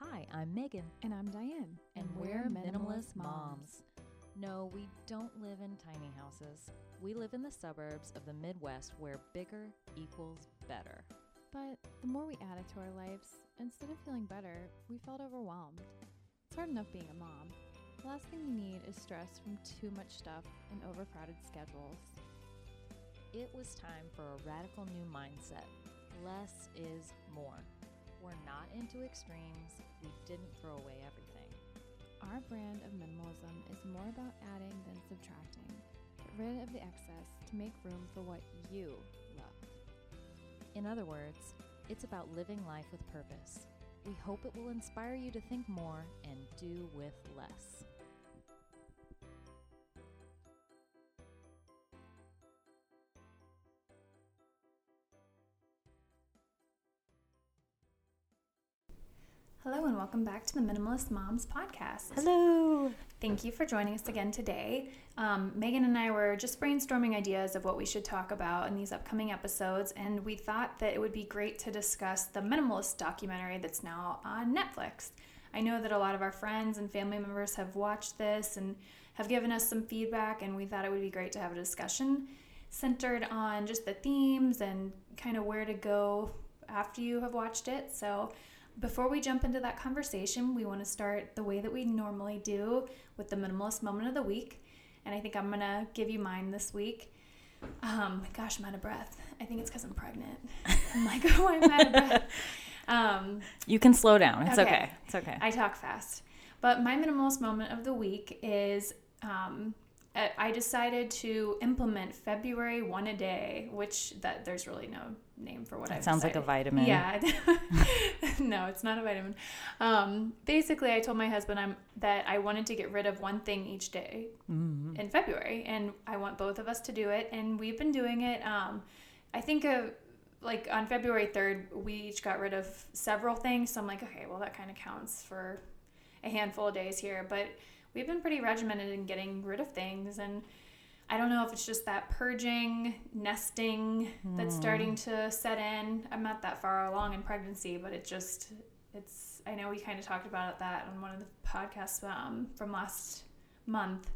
Hi, I'm Megan, And I'm Diane. and, we're minimalist moms. No, we don't live in tiny houses. We live in the suburbs of the Midwest where bigger equals better. But the more we added to our lives, instead of feeling better, we felt overwhelmed. It's hard enough being a mom. The last thing we need is stress from too much stuff and overcrowded schedules. It was time for a radical new mindset. Less is more. We're not into extremes. We didn't throw away everything. Our brand of minimalism is more about adding than subtracting. Get rid of the excess to make room for what you love. In other words, it's about living life with purpose. We hope it will inspire you to think more and do with less. Hello, and welcome back to the Minimalist Moms podcast. Hello. Thank you for joining us again today. Um, Megan and I were just brainstorming ideas of what we should talk about in these upcoming episodes, and we thought that it would be great to discuss the Minimalist documentary that's now on Netflix. I know that a lot of our friends and family members have watched this and have given us some feedback, and we thought it would be great to have a discussion centered on just the themes and kind of where to go after you have watched it. So, before we jump into that conversation, we want to start the way that we normally do with the minimalist moment of the week. And I think I'm going to give you mine this week. Um, gosh, I'm out of breath. I think it's because I'm pregnant. I'm like, oh, I'm out of breath. Um, You can slow down. It's okay. Okay. It's okay. I talk fast. But my minimalist moment of the week is um, I I decided to implement February one a day, which that there's really no name for what I've sounds like a vitamin. Yeah. no, it's not a vitamin. Um, basically, I told my husband I'm that I wanted to get rid of one thing each day Mhm. in February, and I want both of us to do it, and we've been doing it. Um, I think of like on February third, we each got rid of several things. So I'm like, okay, well that kind of counts for a handful of days here, but we've been pretty regimented in getting rid of things and. I don't know if it's just that purging, nesting that's starting to set in. I'm not that far along in pregnancy, but it just, it's, I know we kind of talked about that on one of the podcasts um, from last month.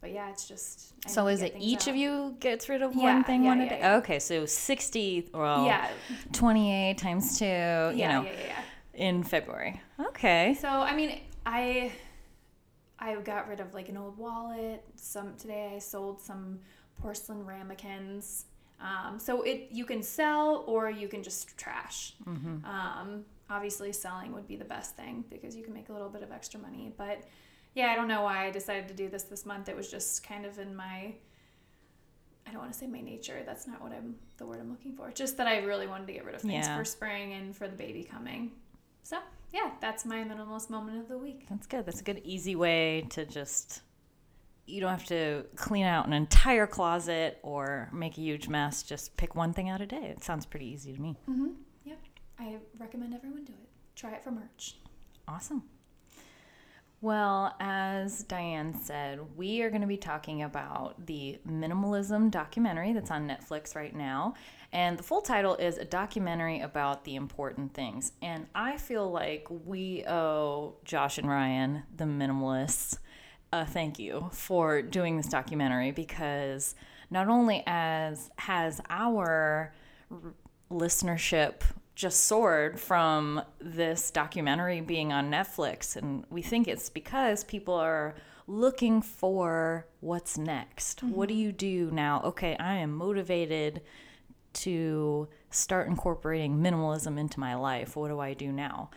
But yeah, it's just. I So is it each out. of you gets rid of Yeah, one thing yeah, one a day? yeah. Okay, so 60, well, Yeah. 28 times 2, you yeah, know, yeah, yeah, yeah. in February. Okay. So I mean, I I got rid of like an old wallet. Some today I sold some porcelain ramekins. Um, so it you can sell or you can just trash. Mm-hmm. Um, obviously, selling would be the best thing because you can make a little bit of extra money. But yeah, I don't know why I decided to do this this month. It was just kind of in my I don't want to say my nature. That's not what I'm the word I'm looking for. Just that I really wanted to get rid of things Yeah. for spring and for the baby coming. So yeah, that's my minimalist moment of the week. That's good. That's a good, easy way to just. You don't have to clean out an entire closet or make a huge mess. Just pick one thing out a day. It sounds pretty easy to me. Mm-hmm. Yep, I recommend everyone do it. Try it for merch. Awesome. Well, as Diane said, we are going to be talking about the minimalism documentary that's on Netflix right now. And the full title is A Documentary About the Important Things. And I feel like we owe Josh and Ryan, the minimalists, a thank you for doing this documentary because not only as has our listenership just soared from this documentary being on Netflix. And we think it's because people are looking for what's next. What do you do now? Okay, I am motivated to start incorporating minimalism into my life. What do I do now?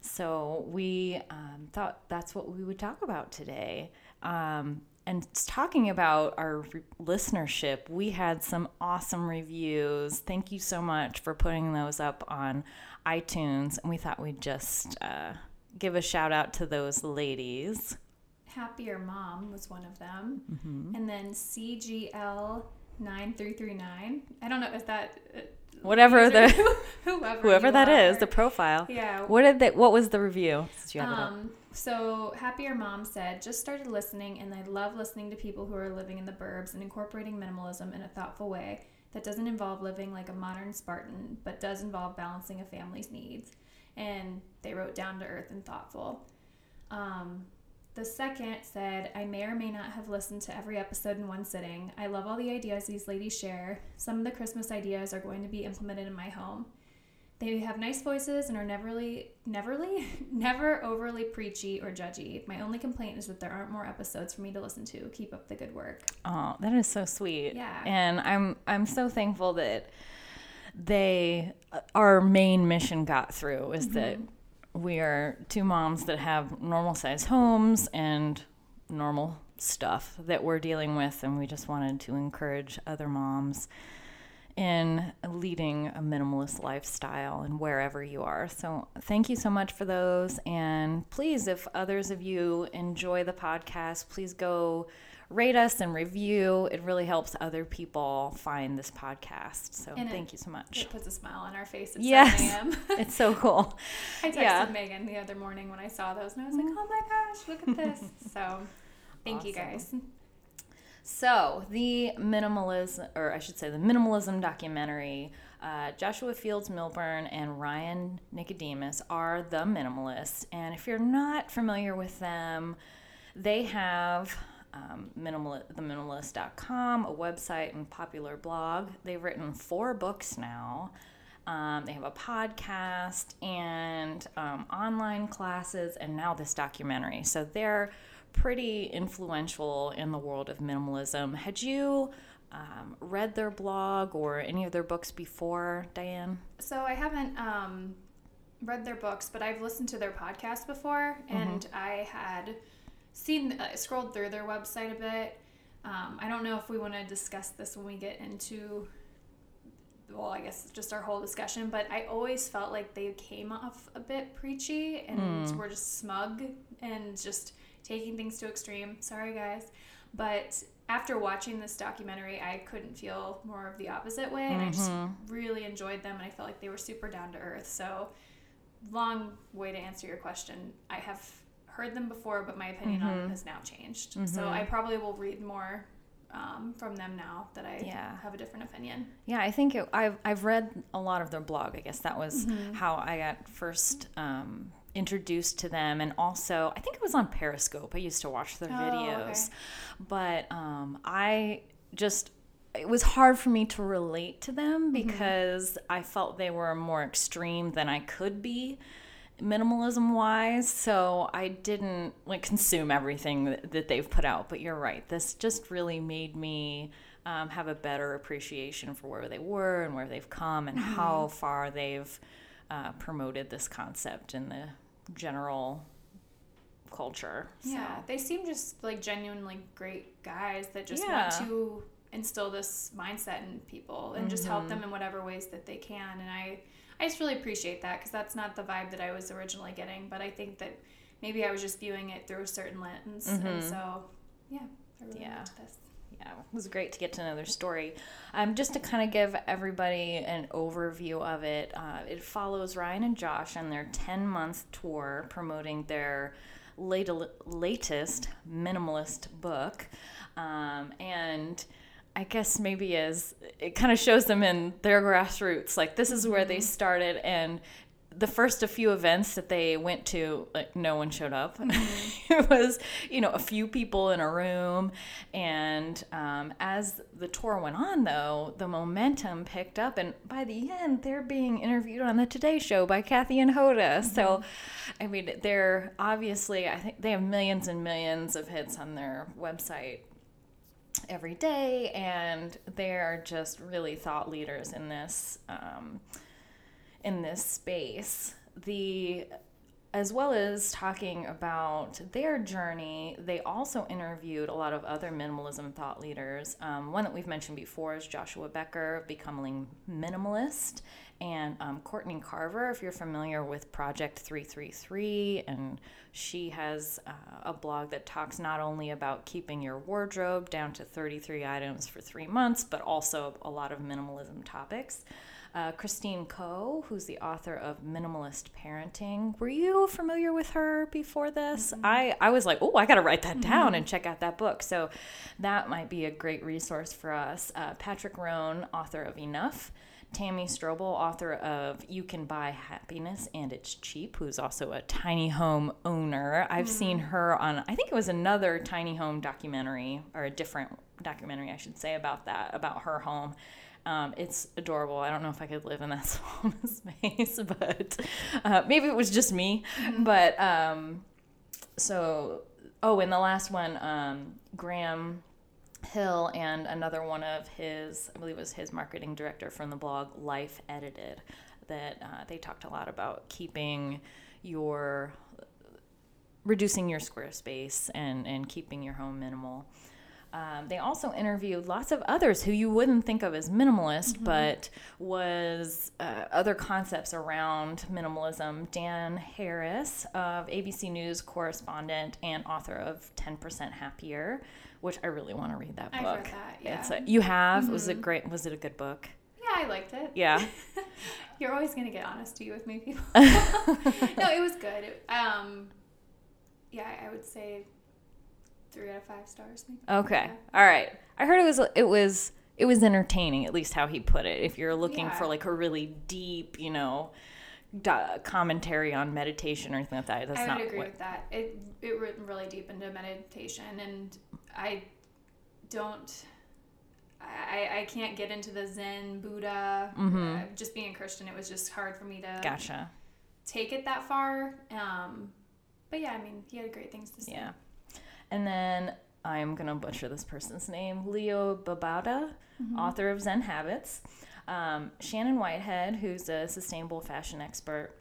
So we um, thought that's what we would talk about today. Um, and talking about our listenership, we had some awesome reviews. Thank you so much for putting those up on iTunes. And we thought we'd just uh, give a shout out to those ladies. Happier Mom was one of them, Mm-hmm. and then CGL nine three three nine. I don't know if that uh, Whatever the whoever whoever that is, are. the profile. yeah. What did they? What was the review? Since you have it up. Um, so Happier Mom said, just started listening and I love listening to people who are living in the burbs and incorporating minimalism in a thoughtful way that doesn't involve living like a modern Spartan, but does involve balancing a family's needs. and they wrote down to earth and thoughtful. Um, the second said, I may or may not have listened to every episode in one sitting. I love all the ideas these ladies share. Some of the Christmas ideas are going to be implemented in my home. They have nice voices and are neverly, neverly, never overly preachy or judgy. My only complaint is that there aren't more episodes for me to listen to. Keep up the good work. Oh, that is so sweet. Yeah. And I'm I'm so thankful that they uh, our main mission got through is that mm-hmm. we are two moms that have normal sized homes and normal stuff that we're dealing with and we just wanted to encourage other moms in leading a minimalist lifestyle and wherever you are. So, thank you so much for those. And please, if others of you enjoy the podcast, please go rate us and review. It really helps other people find this podcast. So, And it- thank you so much. It puts a smile on our face at Yes. 7 a.m. It's so cool. I texted Yeah. Megan the other morning when I saw those, and I was like, "Oh my gosh, look at this!" So, thank you guys. So, the minimalism, or I should say, the minimalism documentary, uh, Joshua Fields Millburn and Ryan Nicodemus are the minimalists. And if you're not familiar with them, they have um, minimal, theminimalist.com, a website and popular blog. They've written four books now. Um, they have a podcast and um, online classes, and now this documentary. So they're pretty influential in the world of minimalism. Had you um, read their blog or any of their books before, Diane? So I haven't um, read their books, but I've listened to their podcast before, and I had seen, uh, scrolled through their website a bit. Um, I don't know if we want to discuss this when we get into, well, I guess just our whole discussion, but I always felt like they came off a bit preachy and were just smug and just taking things to extreme. Sorry, guys. But after watching this documentary, I couldn't feel more of the opposite way, and I just really enjoyed them, and I felt like they were super down to earth. So, long way to answer your question. I have heard them before, but my opinion on them has now changed. So, I probably will read more um, from them now that I Yeah. have a different opinion. Yeah, I think it, I've I've read a lot of their blog. I guess that was how I got first um, introduced to them, and also I think it was on Periscope. I used to watch their Oh, videos, but um, I just it was hard for me to relate to them because I felt they were more extreme than I could be minimalism wise. So i didn't like consume everything that, that they've put out. But you're right. This just really made me um, have a better appreciation for where they were and where they've come and how far they've uh, promoted this concept in the general culture so. Yeah, they seem just like genuinely great guys that just Yeah. want to instill this mindset in people and just help mm-hmm. them in whatever ways that they can. And I, I just really appreciate that because that's not the vibe that I was originally getting. But I think that maybe I was just viewing it through a certain lens, and mm-hmm. so yeah, I really Yeah. liked this. Yeah, it was great to get to know their story. Um, just to kind of give everybody an overview of it, uh, it follows Ryan and Josh on their 10 month tour promoting their late, latest minimalist book. Um, and I guess maybe as it kind of shows them in their grassroots, like this is where they started, and the first a few events that they went to, like no one showed up. it was, you know, a few people in a room, and um, as the tour went on, though, the momentum picked up, and by the end, they're being interviewed on the Today Show by Kathy and Hoda. So, I mean, they're obviously, I think they have millions and millions of hits on their website every day, and they're just really thought leaders in this um, in this space. The as well as talking about their journey, they also interviewed a lot of other minimalism thought leaders. Um, one that we've mentioned before is Joshua Becker Becoming Minimalist, and um, Courtney Carver, if you're familiar with Project 333. And she has uh, a blog that talks not only about keeping your wardrobe down to 33 items for three months, but also a lot of minimalism topics. Uh, Christine Koh, who's the author of Minimalist Parenting. Were you familiar with her before this? Mm-hmm. I, I was like, oh, I got to write that down mm-hmm. and check out that book. So that might be a great resource for us. Uh, Patrick Rhone, author of Enough. Tammy Strobel, author of You Can Buy Happiness and It's Cheap, who's also a tiny home owner. I've mm. seen her on, I think it was another tiny home documentary, or a different documentary, I should say, about that, about her home. Um, it's adorable. I don't know if I could live in that small space, but uh, maybe it was just me. Mm-hmm. But um, so, oh, and the last one, um, Graham Hill and another one of his, I believe it was his marketing director from the blog Life Edited, that uh, they talked a lot about keeping your, reducing your square space and, and keeping your home minimal. Um, they also interviewed lots of others who you wouldn't think of as minimalist, mm-hmm. but was uh, other concepts around minimalism. Dan Harris of ABC News correspondent and author of 10% Happier which I really want to read that book. I've read that. Yeah. It's a, you have? Mm-hmm. Was it mm-hmm. great? Was it a good book? Yeah, I liked it. Yeah. You're always gonna get honesty with me, people. no, it was good. It, um, yeah, I would say three out of five stars. Maybe. Okay. Yeah. All right. I heard it was it was it was entertaining, at least how he put it. If you're looking yeah. for like a really deep, you know, commentary on meditation or anything like that, that's I not. I would agree what... with that. It it went really deep into meditation and I don't. I, I can't get into the Zen Buddha. Mm-hmm. Uh, just being a Christian, it was just hard for me to gotcha take it that far. Um, but yeah, I mean, he had great things to say. Yeah, and then I'm gonna butcher this person's name, Leo Babauta, mm-hmm. author of Zen Habits. Um, Shannon Whitehead, who's a sustainable fashion expert,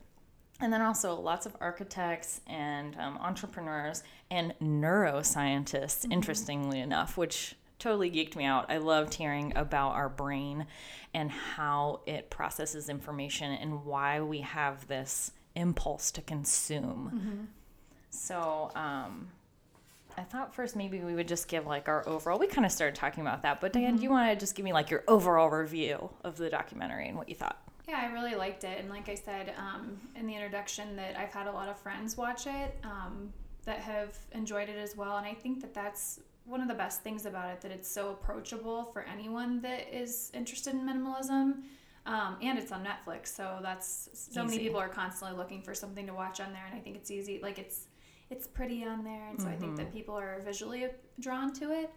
and then also lots of architects and um, entrepreneurs and neuroscientists, mm-hmm. interestingly enough, which totally geeked me out. I loved hearing about our brain and how it processes information and why we have this impulse to consume. Mm-hmm. So, um, I thought first maybe we would just give like our overall. We kind of started talking about that, but Diane, mm-hmm. do you want to just give me like your overall review of the documentary and what you thought? Yeah, I really liked it. And like I said um, in the introduction, that I've had a lot of friends watch it um, that have enjoyed it as well. And I think that that's one of the best things about it that it's so approachable for anyone that is interested in minimalism. Um, and it's on Netflix, so that's so easy. many people are constantly looking for something to watch on there, and I think it's easy. Like it's it's pretty on there, and so mm-hmm. I think that mm-hmm. people are visually drawn to it.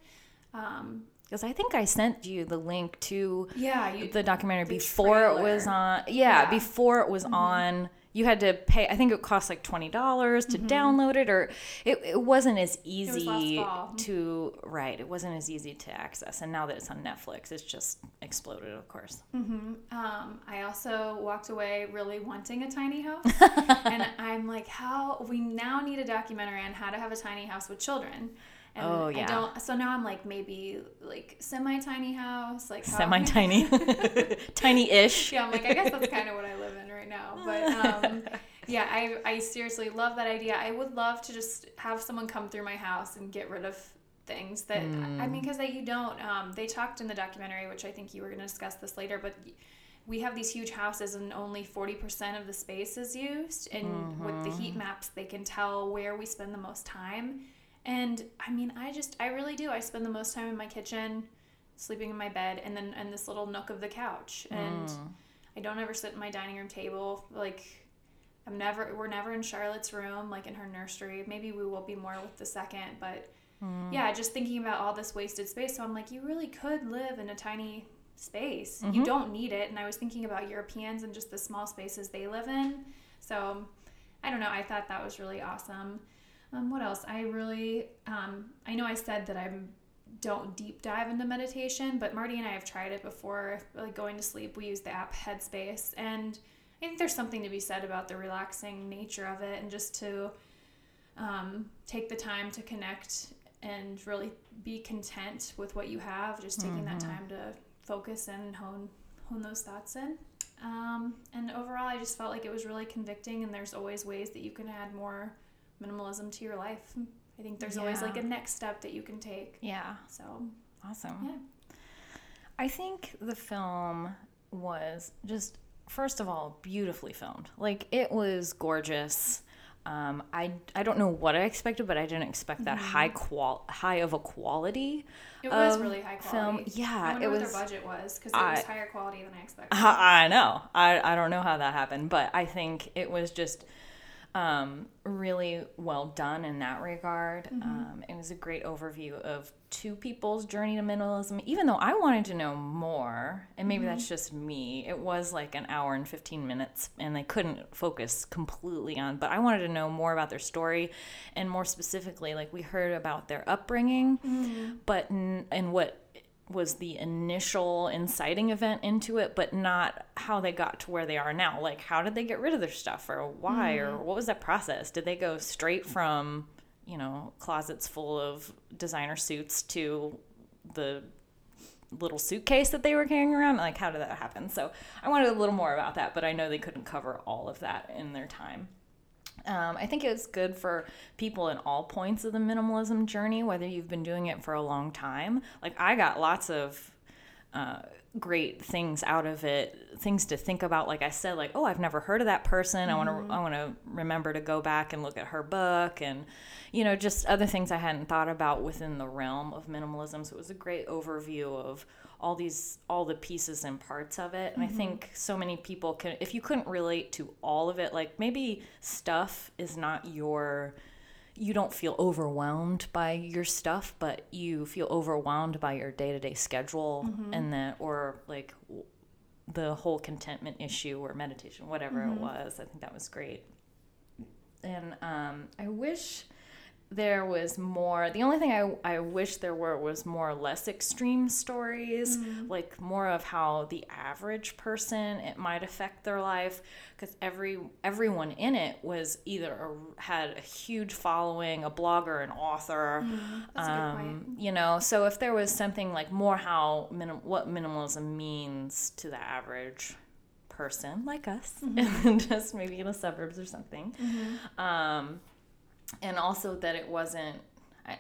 Um, because I think I sent you the link to yeah you, the documentary the before trailer. it was on. Yeah, yeah. before it was mm-hmm. on. You had to pay. I think it cost like twenty dollars to mm-hmm. download it, or it, it wasn't as easy to right. It wasn't as easy to access, and now that it's on Netflix, it's just exploded. Of course. Mm-hmm. Um, I also walked away really wanting a tiny house, and I'm like, how we now need a documentary on how to have a tiny house with children. And oh yeah. I don't. So now I'm like maybe like semi tiny house, like semi tiny, tiny ish. Yeah, I'm like I guess that's kind of what I live right now. But um, yeah, I I seriously love that idea. I would love to just have someone come through my house and get rid of things that mm. I mean because they you don't. Um, they talked in the documentary, which I think you were going to discuss this later, but we have these huge houses and only 40% of the space is used and mm-hmm. with the heat mm-hmm. maps they can tell where we spend the most time and I mean, I just, I really do. I spend the most time in my kitchen, sleeping in my bed, and then in this little nook of the couch. And mm. I don't ever sit at my dining room table. Like, I'm never, we're never in Charlotte's room, like in her nursery. Maybe we will be more with the second, but mm. yeah, just thinking about all this wasted space. So I'm like, you really could live in a tiny space. Mm-hmm. You don't need it. And I was thinking about Europeans and just the small spaces they live in. So I don't know. I thought that was really awesome. Um, what else? I really, um, I know I said that I don't deep dive into meditation, but Marty and I have tried it before. Like going to sleep, we use the app Headspace, and I think there's something to be said about the relaxing nature of it, and just to um, take the time to connect and really be content with what you have. Just taking mm-hmm. that time to focus and hone hone those thoughts in. Um, and overall, I just felt like it was really convicting, and there's always ways that you can add more minimalism to your life. I think there's yeah. always like a next step that you can take. Yeah. So awesome. Yeah. I think the film was just first of all beautifully filmed. Like it was gorgeous. Um, I I don't know what I expected, but I didn't expect that Mm-hmm. high qual high of a quality. It was of really high film. quality. Yeah, I wonder it what was. their budget was because it was higher quality than I expected. I know. I, I don't know how that happened, but I think it was just um, really well done in that regard. Um, it was a great overview of two people's journey to minimalism, even though I wanted to know more, and maybe that's just me. It was like an hour and 15 minutes, and they couldn't focus completely on, but I wanted to know more about their story, and more specifically, like we heard about their upbringing, but n- and what was the initial inciting event into it, but not how they got to where they are now. Like, how did they get rid of their stuff, or why, or mm-hmm. what was that process? Did they go straight from, you know, closets full of designer suits to the little suitcase that they were carrying around? Like, how did that happen? So, I wanted a little more about that, but I know they couldn't cover all of that in their time. Um, I think it's good for people in all points of the minimalism journey, whether you've been doing it for a long time. Like, I got lots of uh, great things out of it, things to think about. Like I said, like, oh, I've never heard of that person. I want to, I want to remember to go back and look at her book, and you know, just other things I hadn't thought about within the realm of minimalism. So it was a great overview of all these all the pieces and parts of it. And i mm-hmm. think so many people can if you couldn't relate to all of it like maybe stuff is not your you don't feel overwhelmed by your stuff but you feel overwhelmed by your day-to-day schedule mm-hmm. and then or like the whole contentment issue or meditation whatever it mm-hmm. was. I think that was great. And um, i wish there was more the only thing I, I wish there were was more less extreme stories like more of how the average person it might affect their life because every everyone in it was either a, had a huge following a blogger an author That's a good um, point. you know so if there was something like more how minim- what minimalism means to the average person like us just maybe in the suburbs or something um, and also that it wasn't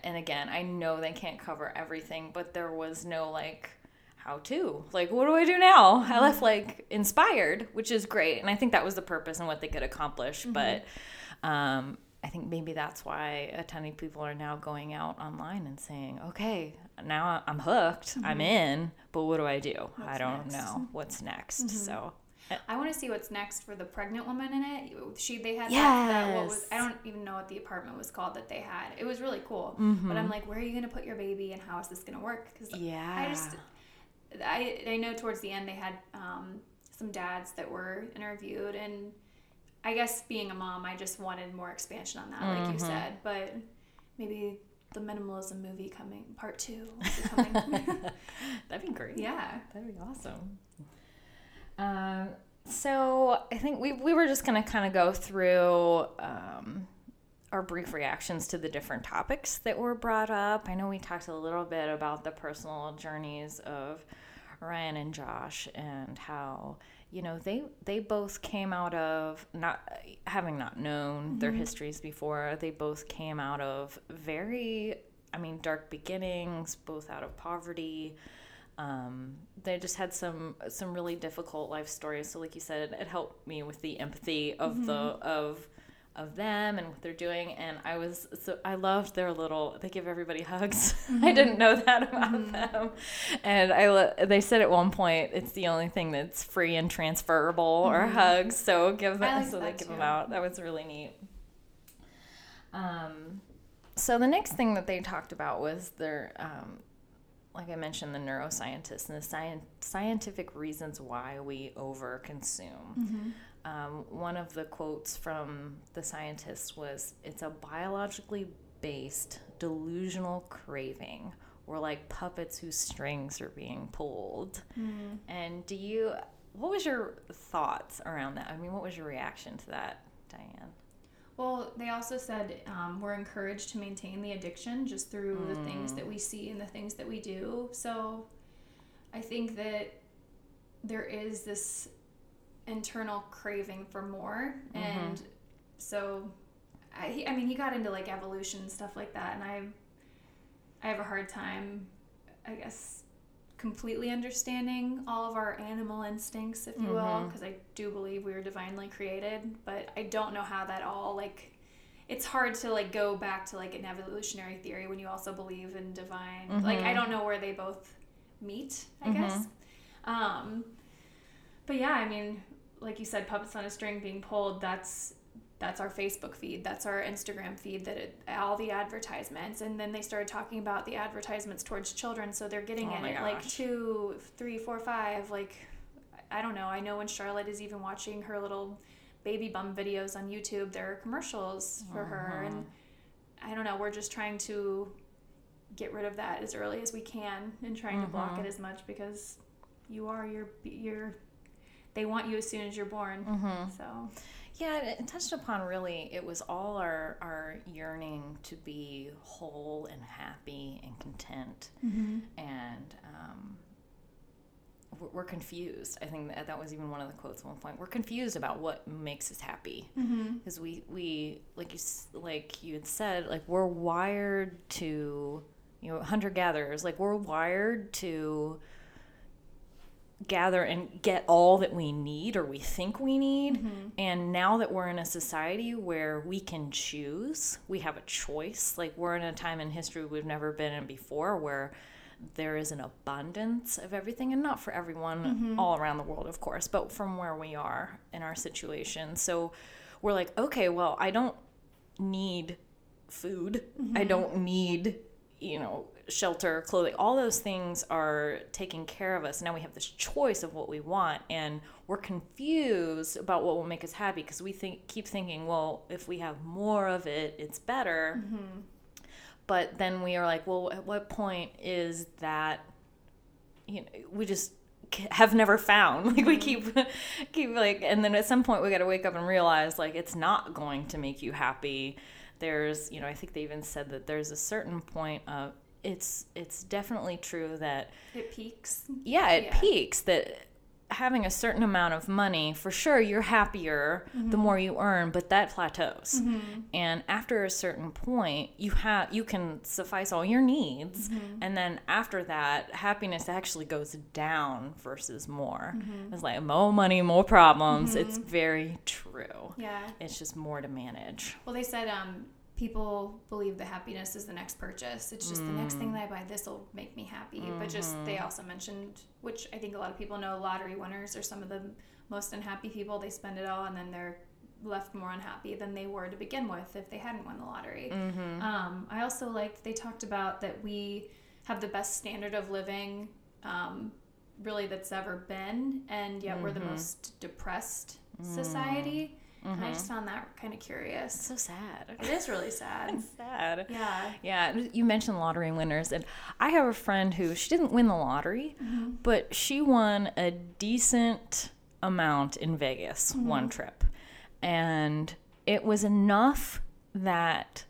and again i know they can't cover everything but there was no like how to. Like what do i do now? I mm-hmm. left like inspired which is great and i think that was the purpose and what they could accomplish mm-hmm. but um i think maybe that's why a ton of people are now going out online and saying okay now i'm hooked. I'm mm-hmm. in but what do i do? I don't next? know what's next. So I want to see what's next for the pregnant woman in it. She they had that, that what was I don't even know what the apartment was called that they had. It was really cool. Mm-hmm. But I'm like, where are you going to put your baby and how is this going to work? Because yeah I just I I know towards the end they had um, some dads that were interviewed and I guess being a mom I just wanted more expansion on that like Mm-hmm. you said but maybe the minimalism movie coming part two will be coming. that'd be great yeah That'd be awesome. Um, so I think we, we were just going to kind of go through um, our brief reactions to the different topics that were brought up. I know we talked a little bit about the personal journeys of Ryan and Josh and how you know they they both came out of not having not known their histories before they both came out of very i mean dark beginnings both out of poverty um, they just had some some really difficult life stories. So like you said it, helped me with the empathy of the of of them and what they're doing. And i was so i loved their little they give everybody hugs. I didn't know that about them. And i they said at one point it's the only thing that's free and transferable or hugs. So give them like so they give too. them out. That was really neat. Um so the next thing that they talked about was their um, like I mentioned, the neuroscientists and the sci- scientific reasons why we overconsume. Um, one of the quotes from the scientists was It's a biologically based delusional craving. We're like puppets whose strings are being pulled. And do you, what was your thoughts around that? I mean, what was your reaction to that, Diane? Well, they also said um, we're encouraged to maintain the addiction just through the things that we see and the things that we do. So I think that there is this internal craving for more. And so, I, I mean, he got into like evolution and stuff like that. And I, I have a hard time, I guess, completely understanding all of our animal instincts, if you will, Mhm. because I do believe we were divinely created, but I don't know how that all like. It's hard to like go back to like an evolutionary theory when you also believe in divine. Like I Mhm. don't know where they both meet. I Mhm. guess. Um, but yeah, I mean, like you said, puppets on a string being pulled. That's that's our Facebook feed. That's our Instagram feed. That it, all the advertisements, and then they started talking about the advertisements towards children. So they're getting Oh it at like two, three, four, five. Like I don't know. I know when Charlotte is even watching her little baby bum videos on YouTube, there are commercials for her, Uh-huh. and I don't know. We're just trying to get rid of that as early as we can and trying to block Mhm. it as much because you are your your they want you as soon as you're born. Mm-hmm. So Yeah, it touched upon really, it was all our, our yearning to be whole and happy and content. And um, we're, we're confused. I think that, that was even one of the quotes at one point. We're confused about what makes us happy. mm-hmm. Because we, we, like you, like you had said, like we're wired to, you know, hunter gatherers, like we're wired to gather and get all that we need or we think we need. Mm-hmm. And now that we're in a society where we can choose, we have a choice. Like we're in a time in history we've never been in before where there is an abundance of everything and not for everyone mm-hmm. all around the world of course but from where we are in our situation. So we're like okay well i don't need food. I mm-hmm. don't need you know shelter clothing all those things are taking care of us. Now we have this choice of what we want and we're confused about what will make us happy because we think keep thinking well if we have more of it it's better. Mm-hmm. But then we are like well at what point is that you know we just have never found. Like we mm-hmm. keep keep like and then at some point we got to wake up and realize like it's not going to make you happy there's you know i think they even said that there's a certain point of it's it's definitely true that it peaks. yeah it Yeah. peaks that having a certain amount of money for sure you're happier the mm-hmm. more you earn but that plateaus. Mm-hmm. And after a certain point you have you can suffice all your needs mm-hmm. and then after that happiness actually goes down versus more. It's like more money more problems. It's very true. Yeah. it's just more to manage. Well, they said um, people believe that happiness is the next purchase. It's just the next thing mm. that I buy. This will make me happy. But just they mm-hmm. also mentioned, which I think a lot of people know, lottery winners are some of the most unhappy people. They spend it all and then they're left more unhappy than they were to begin with if they hadn't won the lottery. Mm-hmm. Um, I also liked they talked about that we have the best standard of living, um, really that's ever been, and yet we're the mm-hmm. most depressed mm. society. And I just found that kind of curious. so sad It is really sad. sad Yeah. Yeah, you mentioned lottery winners, and I have a friend who she didn't win the lottery, but she won a decent amount in Vegas one trip, and it was enough that.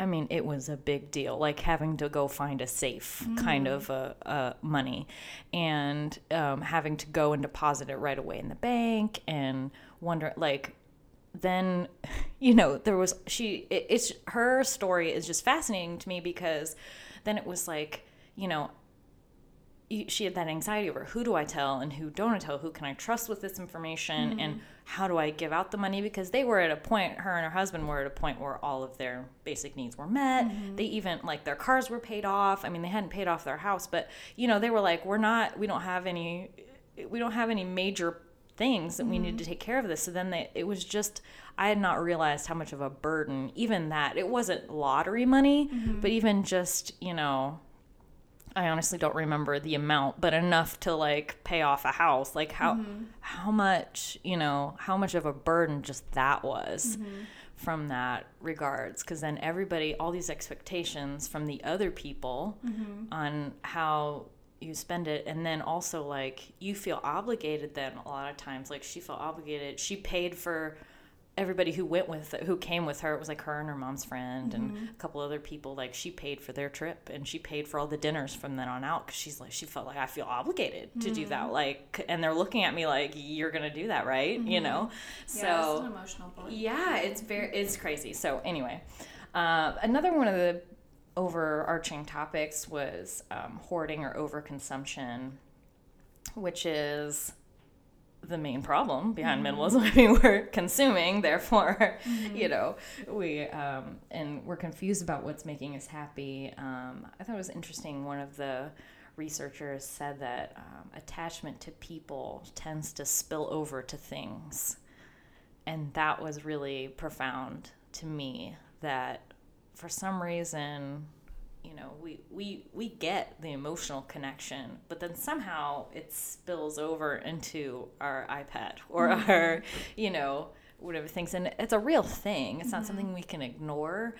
I mean, it was a big deal, like having to go find a safe kind of uh, uh, money, and um, having to go and deposit it right away in the bank, and wonder like then you know there was she it, it's her story is just fascinating to me because then it was like you know she had that anxiety over who do I tell and who don't I tell? Who can I trust with this information? Mm-hmm. And how do I give out the money? Because they were at a point her and her husband were at a point where all of their basic needs were met. Mm-hmm. They even like their cars were paid off. I mean they hadn't paid off their house but you know they were like we're not we don't have any we don't have any major things that we need mm-hmm. to take care of this. So then they it was just i had not realized how much of a burden even that it wasn't lottery money mm-hmm. but even just you know i honestly don't remember the amount but enough to like pay off a house. Like how mm-hmm. how much you know how much of a burden just that was from that regards. Because then everybody all these expectations from the other people on how you spend it and then also like you feel obligated then a lot of times like she felt obligated she paid for everybody who went with who came with her. It was like her and her mom's friend and mm-hmm. a couple other people like she paid for their trip and she paid for all the dinners from then on out because she's like she felt like i feel obligated to do that mm-hmm. like and they're looking at me like you're gonna do that right? You mm-hmm. know? Yeah, so it's an emotional bullet. yeah, it's very it's crazy. So anyway, uh, another one of the overarching topics was um, hoarding or overconsumption, which is the main problem behind Mm-hmm. minimalism. I mean, we're consuming, therefore, you know, we um, and we're confused about what's making us happy. Um, I thought it was interesting. One of the researchers said that um, attachment to people tends to spill over to things, and that was really profound to me. That for some reason you know we we we get the emotional connection but then somehow it spills over into our ipad or mm-hmm. our you know whatever things. And it's a real thing. It's not something mm-hmm. we can ignore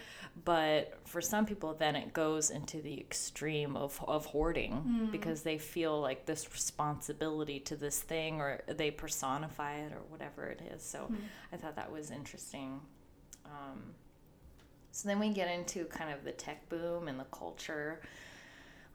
but for some people then it goes into the extreme of, of hoarding mm-hmm. because they feel like this responsibility to this thing or they personify it or whatever it is. So i thought that was interesting. Um, so then we get into kind of the tech boom and the culture.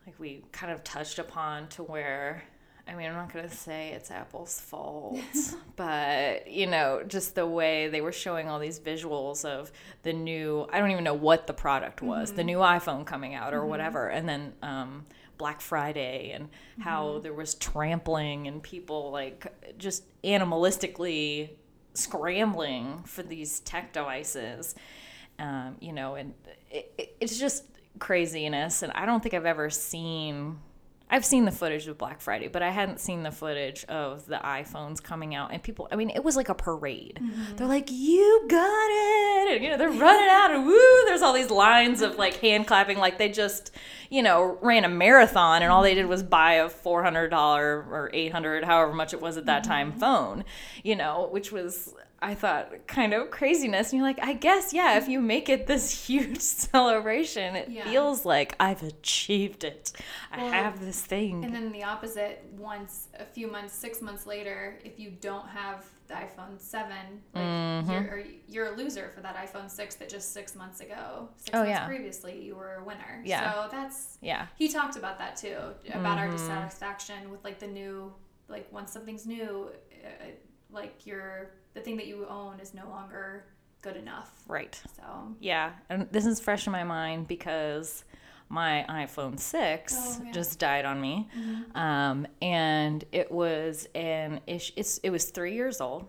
Like we kind of touched upon to where, I mean, I'm not going to say it's Apple's fault, but, you know, just the way they were showing all these visuals of the new, I don't even know what the product was, the mm-hmm. new iPhone coming out or mm-hmm. whatever. And then, um, Black Friday and how mm-hmm. there was trampling and people like just animalistically scrambling for these tech devices um, you know, and it, it, it's just craziness. And I don't think I've ever seen. I've seen the footage of Black Friday, but I hadn't seen the footage of the iPhones coming out. And people, I mean, it was like a parade. Mm-hmm. They're like, "You got it!" And you know, they're running out, and woo! There's all these lines of like hand clapping, like they just, you know, ran a marathon, and all they did was mm-hmm. buy a four hundred dollar or eight hundred, however much it was at that time, mm-hmm. phone. You know, which was I thought kind of craziness. And you're like, I guess, yeah, if you make it this huge celebration, it Yeah. feels like I've achieved it. I have this thing. And then the opposite, once a few months, six months later, if you don't have the iPhone 7, like Mm-hmm. you're, or you're a loser for that iPhone 6 that just six months ago, six Oh, months yeah. previously, you were a winner. Yeah. So that's, yeah. he talked about that too, about our Mm-hmm. dissatisfaction with like the new, like once something's new, uh, like your, the thing that you own is no longer good enough. Right. So, Yeah. And this is fresh in my mind because my iPhone 6 Oh, yeah. just died on me. Um, and it was an ish, it's, it was three years old.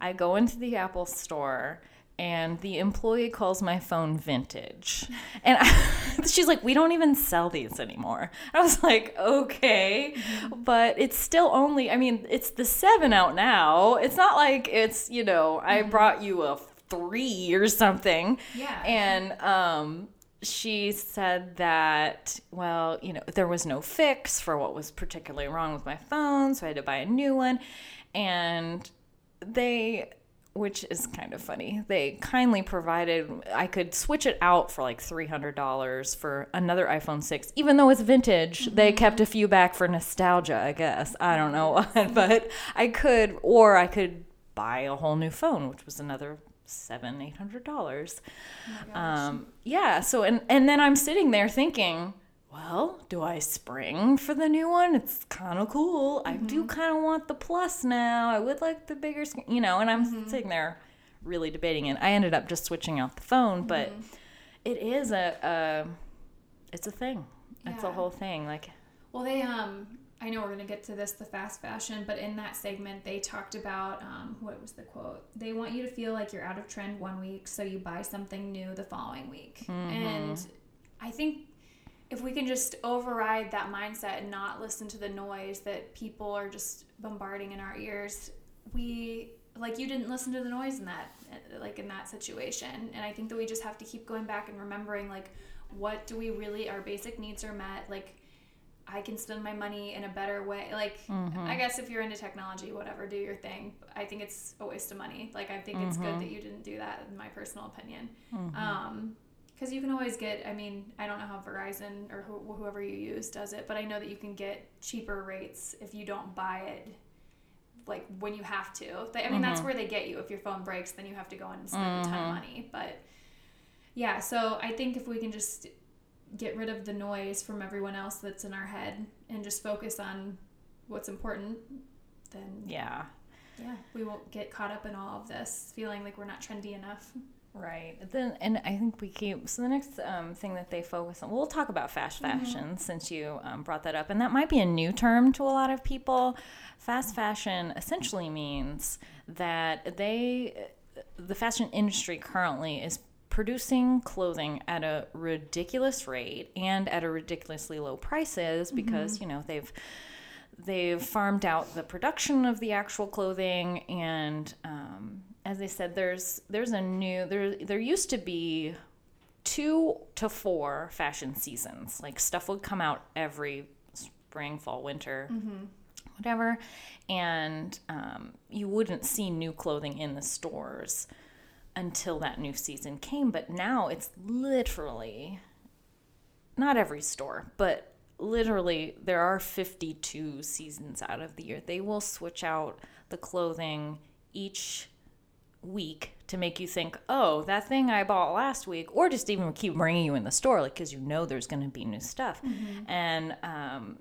I go into the Apple store and the employee calls my phone vintage. And I, she's like, We don't even sell these anymore. I was like, Okay. But it's still only, I mean, it's the seven out now. It's not like it's, you know, I brought you a three or something. Yeah. And, um, she said that, well, you know, there was no fix for what was particularly wrong with my phone, so I had to buy a new one. And they which is kind of funny. They kindly provided I could switch it out for like $300 for another iPhone 6 even though it's vintage. They kept a few back for nostalgia, I guess. I don't know what, but I could or I could buy a whole new phone, which was another seven, eight hundred dollars. um, yeah. So and and then I'm sitting there thinking, well, do I spring for the new one? It's kind of cool. I do kind of want the plus now. I would like the bigger screen, you know. And I'm sitting there really debating it. I ended up just switching out the phone, but it is a, a it's a thing. It's a whole thing. Like Well, they um, I know we're gonna get to this, the fast fashion, but in that segment they talked about um, what was the quote? They want you to feel like you're out of trend one week, so you buy something new the following week. And I think if we can just override that mindset and not listen to the noise that people are just bombarding in our ears, we like you didn't listen to the noise in that uh, like in that situation and i think that we just have to keep going back and remembering like what do we really our basic needs are met like I can spend my money in a better way. Like, mm-hmm. I guess if you're into technology, whatever, do your thing. I think it's a waste of money. Like, I think it's good mm-hmm. that you didn't do that, in my personal opinion. Mm-hmm. Um, because you can always get. I mean, I don't know how Verizon or who, whoever you use does it, but I know that you can get cheaper rates if you don't buy it. Like when you have to. They- I mean, that's mm-hmm. where they get you. If your phone breaks, then you have to go and spend a ton of mm-hmm. money. But yeah, so I think if we can just get rid of the noise from everyone else that's in our head and just focus on what's important, then yeah. yeah, we won't get caught up in all of this feeling like we're not trendy enough. Right. Then, and I think we keep. So the next um, thing that they focus on, we'll talk about fast fashion since you um, brought that up, and that might be a new term to a lot of people. Fast fashion essentially means that they, the fashion industry currently is producing clothing at a ridiculous rate and at a ridiculously low prices because you know they've they've farmed out the production of the actual clothing and um, as I said, there's there's a new there there used to be two to four fashion seasons. Like stuff would come out every spring, fall, winter, whatever, and um, you wouldn't see new clothing in the stores until that new season came. But now it's literally not every store, but literally there are 52 seasons out of the year. They will switch out the clothing each week to make you think, oh, that thing I bought last week, or just even keep bringing you in the store, like because you know there's going to be new stuff, and um,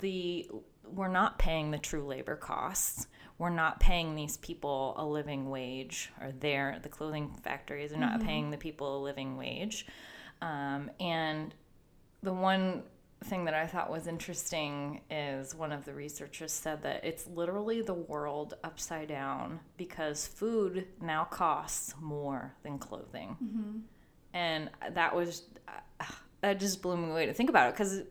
the we're not paying the true labor costs. We're not paying these people a living wage, or they're the clothing factories are not paying the people a living wage, um, and the one thing that I thought was interesting is one of the researchers said that it's literally the world upside down because food now costs more than clothing. And that was, uh, that just blew me away to think about it because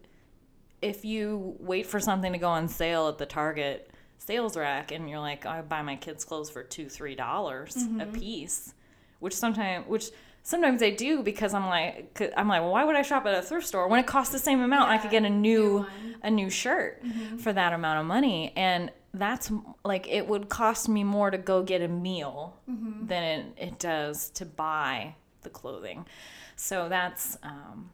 if you wait for something to go on sale at the Target sales rack and you're like, I buy my kids' clothes for two, three dollars a piece, which sometimes, which sometimes I do because I'm like, I'm like, well, why would I shop at a thrift store? When it costs the same amount? and I could get a new new, a new shirt for that amount of money, and that's like it would cost me more to go get a meal than it, it does to buy the clothing. So that's um,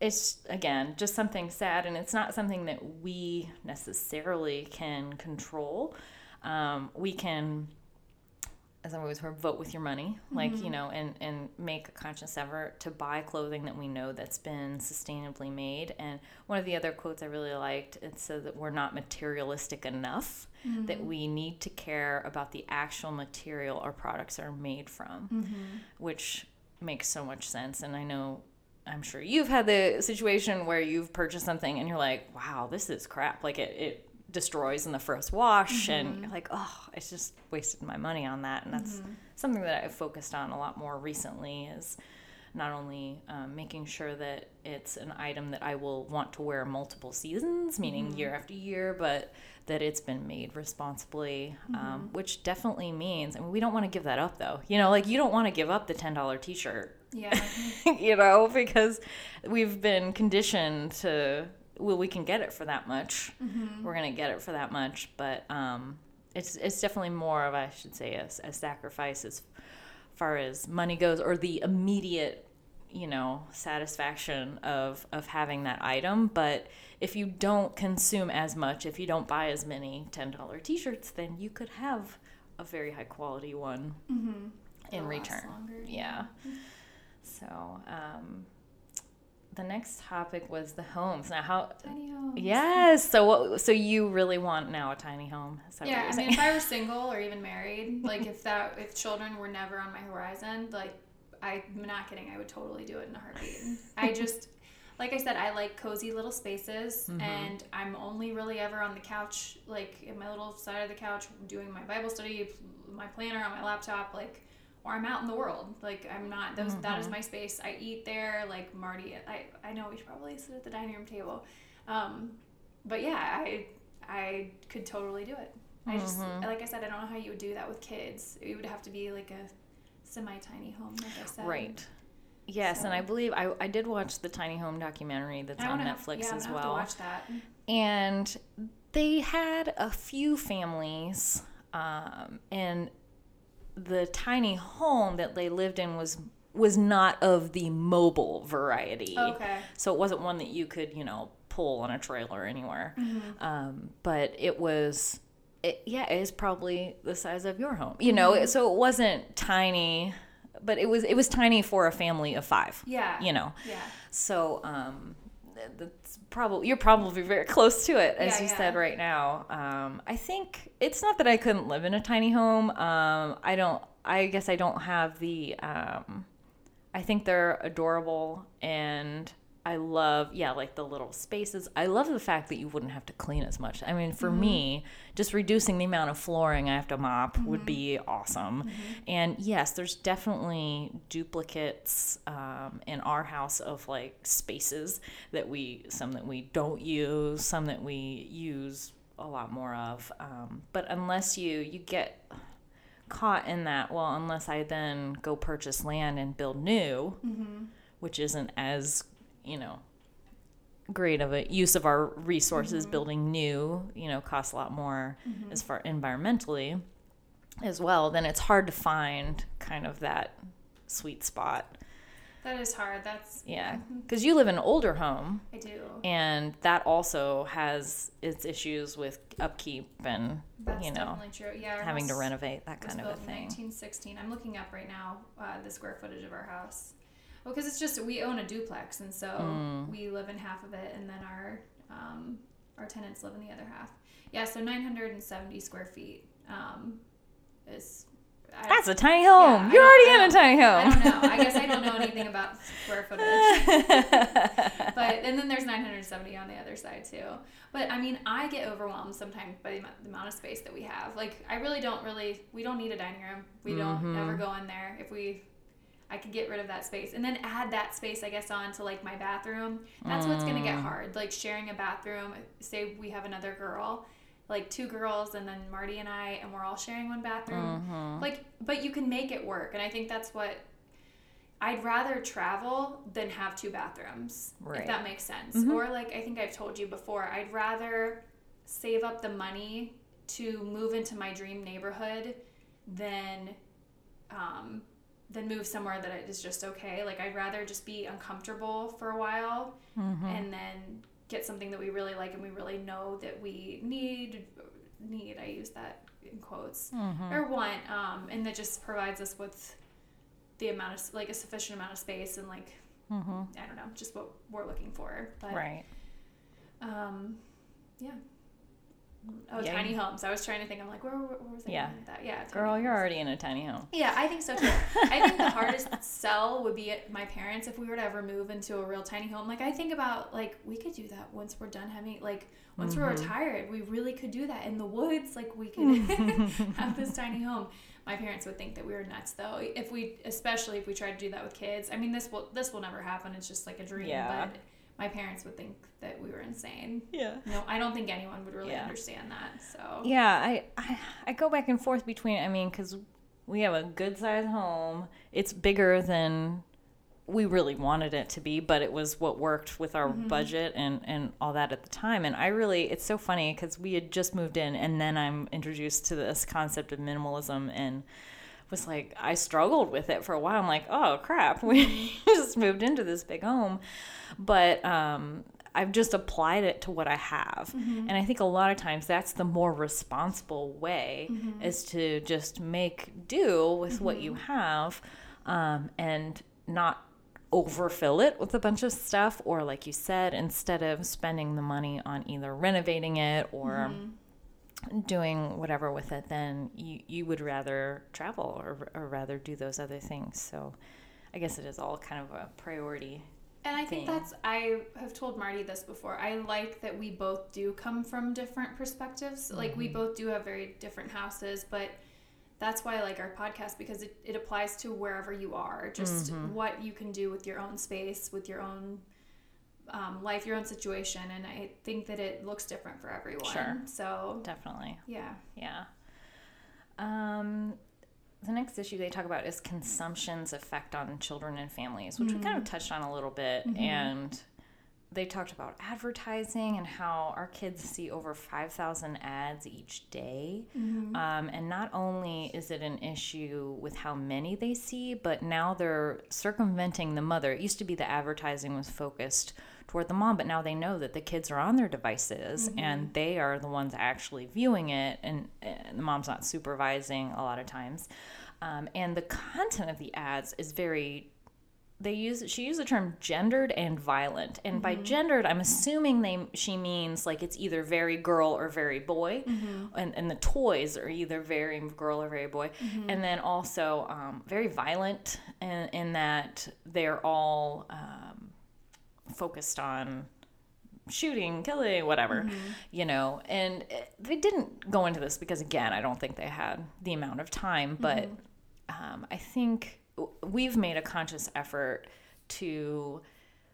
it's again just something sad and it's not something that we necessarily can control. Um, we can as I always heard, vote with your money, like you mm-hmm. know, and and make a conscious effort to buy clothing that we know that's been sustainably made. And one of the other quotes I really liked it said that we're not materialistic enough, that mm-hmm. we need to care about the actual material our products are made from, mm-hmm. which makes so much sense. And I know. I'm sure you've had the situation where you've purchased something and you're like, wow, this is crap. Like it, it destroys in the first wash and you're like oh i just wasted my money on that. And that's something that i've focused on a lot more recently is not only um, making sure that it's an item that i will want to wear multiple seasons meaning year after year but that it's been made responsibly um, which definitely means and we don't want to give that up though. You know like you don't want to give up the $10 t-shirt. Yeah. you know, because we've been conditioned to, well, we can get it for that much. We're going to get it for that much. But um, it's, it's definitely more of, I should say, a, a sacrifice as far as money goes or the immediate, you know, satisfaction of, of having that item. But if you don't consume as much, if you don't buy as many $10 t shirts, then you could have a very high quality one in It'll last return. longer, yeah. So, um, the next topic was the homes. Now, how? Tiny homes. Yes. So, what? So you really want now a tiny home? Yeah, I mean, if I were single or even married, like if that, if children were never on my horizon, like I'm not kidding, I would totally do it in a heartbeat. I just, like I said, I like cozy little spaces, Mm-hmm. and I'm only really ever on the couch, like in my little side of the couch, doing my Bible study, my planner on my laptop, like. Or I'm out in the world. Like I'm not. Those, That Mm-hmm. is my space. I eat there. Like Marty. I. I know we should probably sit at the dining room table. Um, but yeah, I. I could totally do it. I just, Mm-hmm. like I said, I don't know how you would do that with kids. It would have to be like a semi-tiny home, like I said. Right. Yes, and I believe I, I did watch the tiny home documentary that's on have- Netflix yeah, as well. To watch that. and they had a few families um, and the tiny home that they lived in was was not of the mobile variety Okay. so it wasn't one that you could you know pull on a trailer anywhere Mm-hmm. um, but it was it, yeah it is probably the size of your home you know so it wasn't tiny but it was it was tiny for a family of five Yeah. you know Yeah. so um, that's probably you're probably very close to it, as Yeah, you yeah. said right now. Um, I think it's not that I couldn't live in a tiny home. Um, I don't. I guess I don't have the. Um, I think they're adorable and I love, yeah, like the little spaces. I love the fact that you wouldn't have to clean as much. I mean, for mm-hmm. me, just reducing the amount of flooring I have to mop mm-hmm. would be awesome. Mm-hmm. And yes, there's definitely duplicates um, in our house of like spaces that we, some that we don't use, some that we use a lot more of. Um, but unless you, you get caught in that, well, unless I then go purchase land and build new, mm-hmm. which isn't as you know great of a use of our resources mm-hmm. building new you know costs a lot more mm-hmm. as far environmentally as well then it's hard to find kind of that sweet spot. That is hard. That's yeah. because mm-hmm. you live in an older home. I do. And that also has its issues with upkeep and that's you know yeah, having to renovate that kind of a thing. 1916 i'm looking up right now uh, the square footage of our house well, because it's just we own a duplex, and so mm. we live in half of it, and then our um, our tenants live in the other half. Yeah, so 970 square feet um, is. I, That's a tiny home. Yeah, You're already in a tiny home. I don't know. I guess I don't know anything about square footage. but and then there's 970 on the other side too. But I mean, I get overwhelmed sometimes by the amount of space that we have. Like, I really don't really. We don't need a dining room. We mm-hmm. don't ever go in there. If we I could get rid of that space and then add that space, I guess, on to like my bathroom. That's mm. what's gonna get mm. hard. Like sharing a bathroom. Say we have another girl, like two girls, and then Marty and I, and we're all sharing one bathroom. Mm-hmm. Like, but you can make it work, and I think that's what. I'd rather travel than have two bathrooms, right. if that makes sense. Mm-hmm. Or like I think I've told you before, I'd rather save up the money to move into my dream neighborhood than um, than move somewhere that it is just okay. Like I'd rather just be uncomfortable for a while mm-hmm. and then get something that we really like and we really know that we need need I use that in quotes mm-hmm. or want um, and that just provides us with the amount of like a sufficient amount of space and like mm-hmm. I don't know just what we're looking for but right um yeah Oh, yeah. tiny homes. I was trying to think. I'm like, where, where was I yeah. that? Yeah. Girl, homes. you're already in a tiny home. Yeah, I think so too. I think the hardest sell would be my parents if we were to ever move into a real tiny home. Like I think about like we could do that once we're done having like once mm-hmm. we're retired, we really could do that in the woods. Like we could have this tiny home. My parents would think that we were nuts though. If we, especially if we tried to do that with kids. I mean, this will this will never happen. It's just like a dream. Yeah. But my parents would think that we were insane. Yeah. No, I don't think anyone would really yeah. understand that. So. Yeah, I, I I go back and forth between. I mean, because we have a good sized home. It's bigger than we really wanted it to be, but it was what worked with our mm-hmm. budget and and all that at the time. And I really, it's so funny because we had just moved in, and then I'm introduced to this concept of minimalism and was like I struggled with it for a while. I'm like, oh crap, we just moved into this big home but um, I've just applied it to what I have. Mm-hmm. And I think a lot of times that's the more responsible way mm-hmm. is to just make do with mm-hmm. what you mm-hmm. have um, and not overfill it with a bunch of stuff or like you said instead of spending the money on either renovating it or mm-hmm. Doing whatever with it then you, you would rather travel or, or rather do those other things so i guess it is all kind of a priority and I think that's I have told Marty this before. I like that we both do come from different perspectives. Mm-hmm. Like we mm-hmm. both do have very different houses, but that's why I like our podcast because it, it applies to wherever you are. Just mm-hmm. what you can do with your own space, with your own um, life, your own situation, and I think that it looks different for everyone. Sure. So definitely. Yeah. Yeah. Um, the next issue they talk about is consumption's effect on children and families, which mm-hmm. we kind of touched on a little bit. Mm-hmm. And they talked about advertising and how our kids see over 5,000 ads each day. Mm-hmm. Um, and not only is it an issue with how many they see, but now they're circumventing the mother. It used to be the advertising was focused toward the mom, but now they know that the kids are on their devices mm-hmm. and they are the ones actually viewing it, and, and, the mom's not supervising a lot of times. Um, and the content of the ads is very they use she used the term gendered and violent. And by gendered i'm assuming they she means like it's either very girl or very boy. And, and the toys are either very girl or very boy. And then also um, very violent in, in that they're all um, focused on shooting, killing, whatever, you know. And it- they didn't go into this because, again, I don't think they had the amount of time, but um, I think we've made a conscious effort to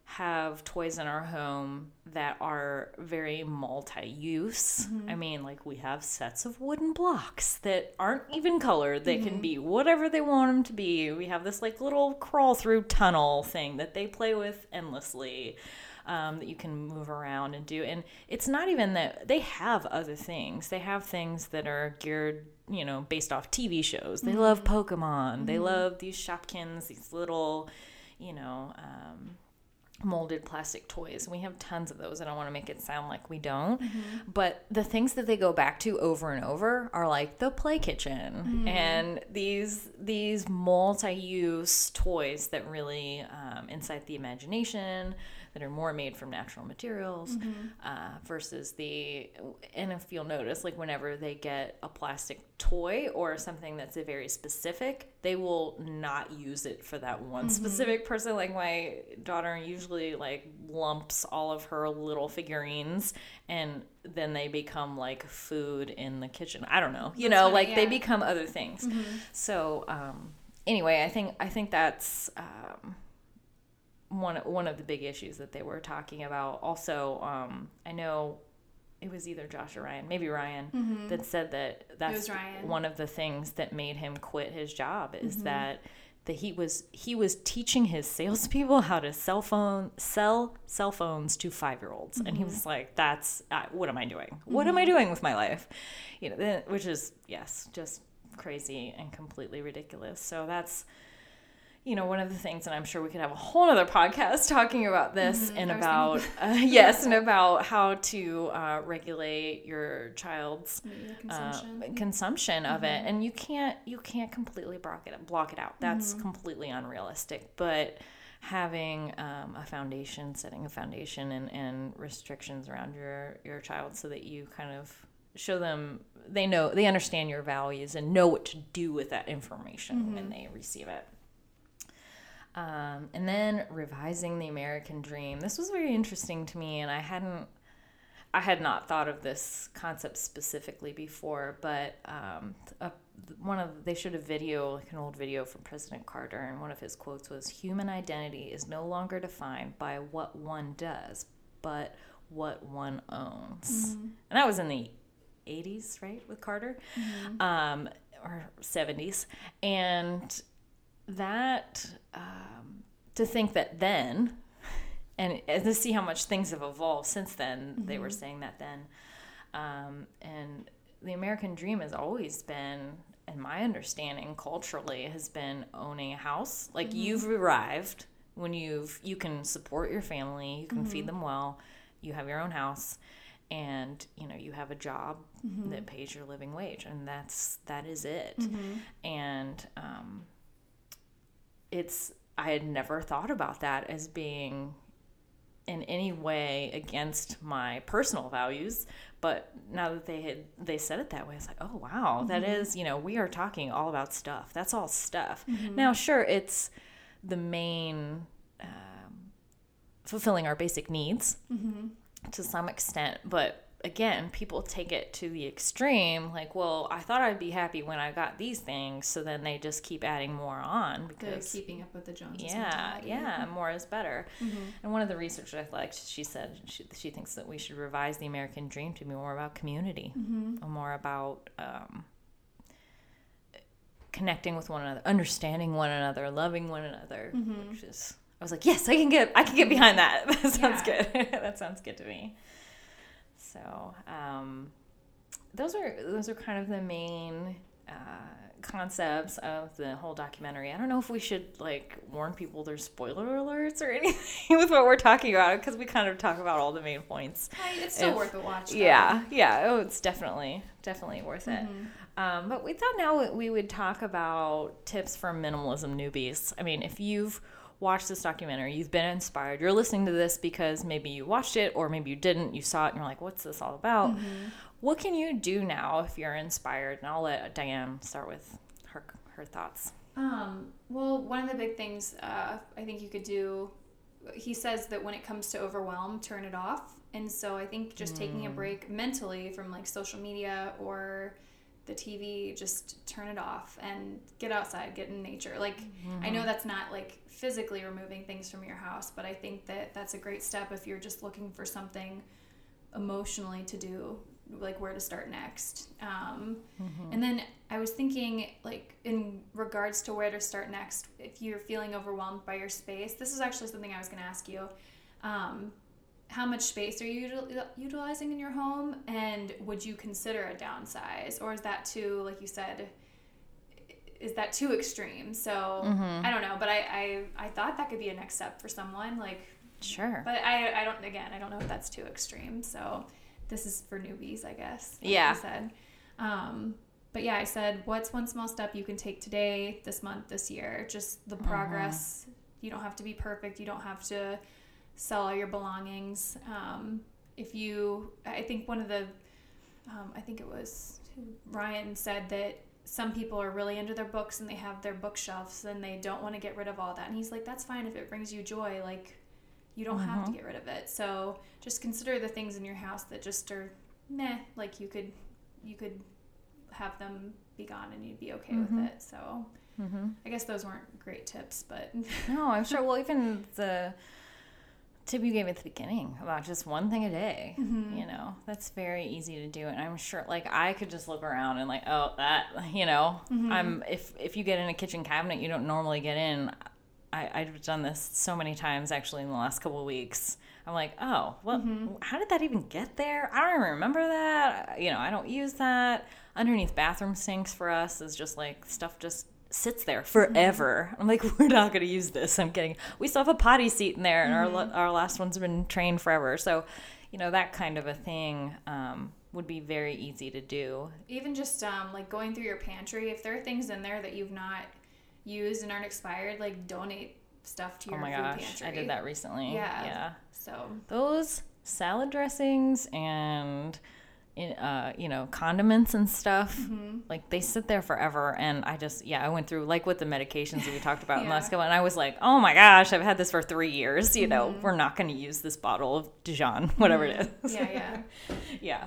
have toys in our home that are very multi-use. I mean, like we have sets of wooden blocks that aren't even colored. They can be whatever they want them to be. We have this like little crawl through tunnel thing that they play with endlessly. Um, that you can move around and do, and it's not even that they have other things. They have things that are geared, you know, based off TV shows. They love Pokemon. They love these Shopkins, these little, you know, um, molded plastic toys. We have tons of those. I don't want to make it sound like we don't. But the things that they go back to over and over are like the play kitchen and these these multi-use toys that really um, incite the imagination that are more made from natural materials uh, versus the and if you'll notice like whenever they get a plastic toy or something that's a very specific they will not use it for that one specific person. Like my daughter usually like lumps all of her little figurines and then they become like food in the kitchen. I don't know you know funny, like they become other things. So um anyway i think i think that's um one one of the big issues that they were talking about. Also, um, I know it was either Josh or Ryan, maybe Ryan, that said that that's one of the things that made him quit his job is that that he was he was teaching his salespeople how to cell phone sell cell phones to five year olds, and he was like, "That's uh, what am I doing? What am I doing with my life?" You know, which is yes, just crazy and completely ridiculous. So that's you know, one of the things, and I'm sure we could have a whole other podcast talking about this and I was about, uh, yes, and about how to uh, regulate your child's Media uh, consumption. consumption of it. And you can't, you can't completely block it, block it out. That's completely unrealistic. But having um, a foundation, setting a foundation and, and restrictions around your, your child so that you kind of show them, they know, they understand your values and know what to do with that information when they receive it. Um, and then revising the American dream. This was very interesting to me, and I hadn't, I had not thought of this concept specifically before. But um, a, one of they showed a video, like an old video from President Carter, and one of his quotes was, "Human identity is no longer defined by what one does, but what one owns." And that was in the 80s, right, with Carter, um, or 70s, and that um, to think that then and, and to see how much things have evolved since then they were saying that then um, and the american dream has always been in my understanding culturally has been owning a house. Like you've arrived when you've you can support your family you can feed them well you have your own house and you know you have a job that pays your living wage and that's that is it. And um, it's I had never thought about that as being in any way against my personal values but now that they had they said it that way it's like oh wow that mm-hmm. is you know we are talking all about stuff. That's all stuff. Mm-hmm. Now sure it's the main um, fulfilling our basic needs mm-hmm. to some extent but again people take it to the extreme like well i thought i'd be happy when i got these things so then they just keep adding more on because keeping up with the Joneses. yeah, mentality. yeah, mm-hmm. more is better. Mm-hmm. And one of the researchers I liked, she said she, she thinks that we should revise the American dream to be more about community, mm-hmm. and more about um, connecting with one another, understanding one another, loving one another. Which is, I was like, yes, I can get, I can get behind that. That sounds Yeah. good. that sounds good to me. So, um, those are those are kind of the main uh, concepts of the whole documentary. I don't know if we should like warn people there's spoiler alerts or anything with what we're talking about because we kind of talk about all the main points. It's still If- worth a watch. though. Yeah, yeah. Oh, it's definitely definitely worth it. Mm-hmm. Um, but we thought now we would talk about tips for minimalism newbies. I mean, if you've watched this documentary, you've been inspired, you're listening to this because maybe you watched it or maybe you didn't, you saw it and you're like, what's this all about? Mm-hmm. What can you do now if you're inspired? And I'll let Diane start with her her thoughts. Um, well, one of the big things uh, I think you could do, he says that when it comes to overwhelm, turn it off. And so I think just taking a break mentally from like social media or the TV, just turn it off and get outside, get in nature. Like, I know that's not like physically removing things from your house, but I think that that's a great step if you're just looking for something emotionally to do like where to start next. Um, and then i was thinking like in regards to where to start next if you're feeling overwhelmed by your space this is actually something i was going to ask you. Um, how much space are you util- utilizing in your home and would you consider a downsize or is that too like you said is that too extreme so i don't know but I, I i thought that could be a next step for someone like Sure. but I, I don't again I don't know if that's too extreme. So this is for newbies, I guess. like Yeah. said. Um, but yeah, I said, what's one small step you can take today, this month, this year? Just the progress. You don't have to be perfect. You don't have to sell all your belongings. Um, if you, I think one of the, um, I think it was Ryan said that some people are really into their books and they have their bookshelves and they don't want to get rid of all that. And he's like, that's fine if it brings you joy. Like, you don't have to get rid of it. So just consider the things in your house that just are meh. Like you could, you could have them be gone and you'd be okay with it. So I guess those weren't great tips, but No, I'm sure. Well, even the tip you gave at the beginning about just one thing a day, mm-hmm. you know, that's very easy to do. And I'm sure, like, I could just look around and like, oh, that, you know, mm-hmm. I'm if if you get in a kitchen cabinet you don't normally get in. I, I've done this so many times actually in the last couple of weeks. I'm like, oh, well, mm-hmm. how did that even get there? I don't even remember that. You know, I don't use that. Underneath bathroom sinks for us is just like stuff just sits there forever. I'm like, we're not going to use this. I'm kidding. We still have a potty seat in there, and our la- our last one's been trained forever. So, you know, that kind of a thing um, would be very easy to do. even just um, like going through your pantry, if there are things in there that you've not used and aren't expired, like donate stuff to your Oh your my food gosh, pantry. I did that recently. Yeah. yeah. So Those salad dressings and in- uh, you know condiments and stuff Mm-hmm. like they sit there forever and i just yeah i went through like with the medications that we talked about in Yeah. last couple and i was like oh my gosh i've had this for three years you know Mm-hmm. we're not going to use this bottle of dijon whatever it is yeah, yeah. yeah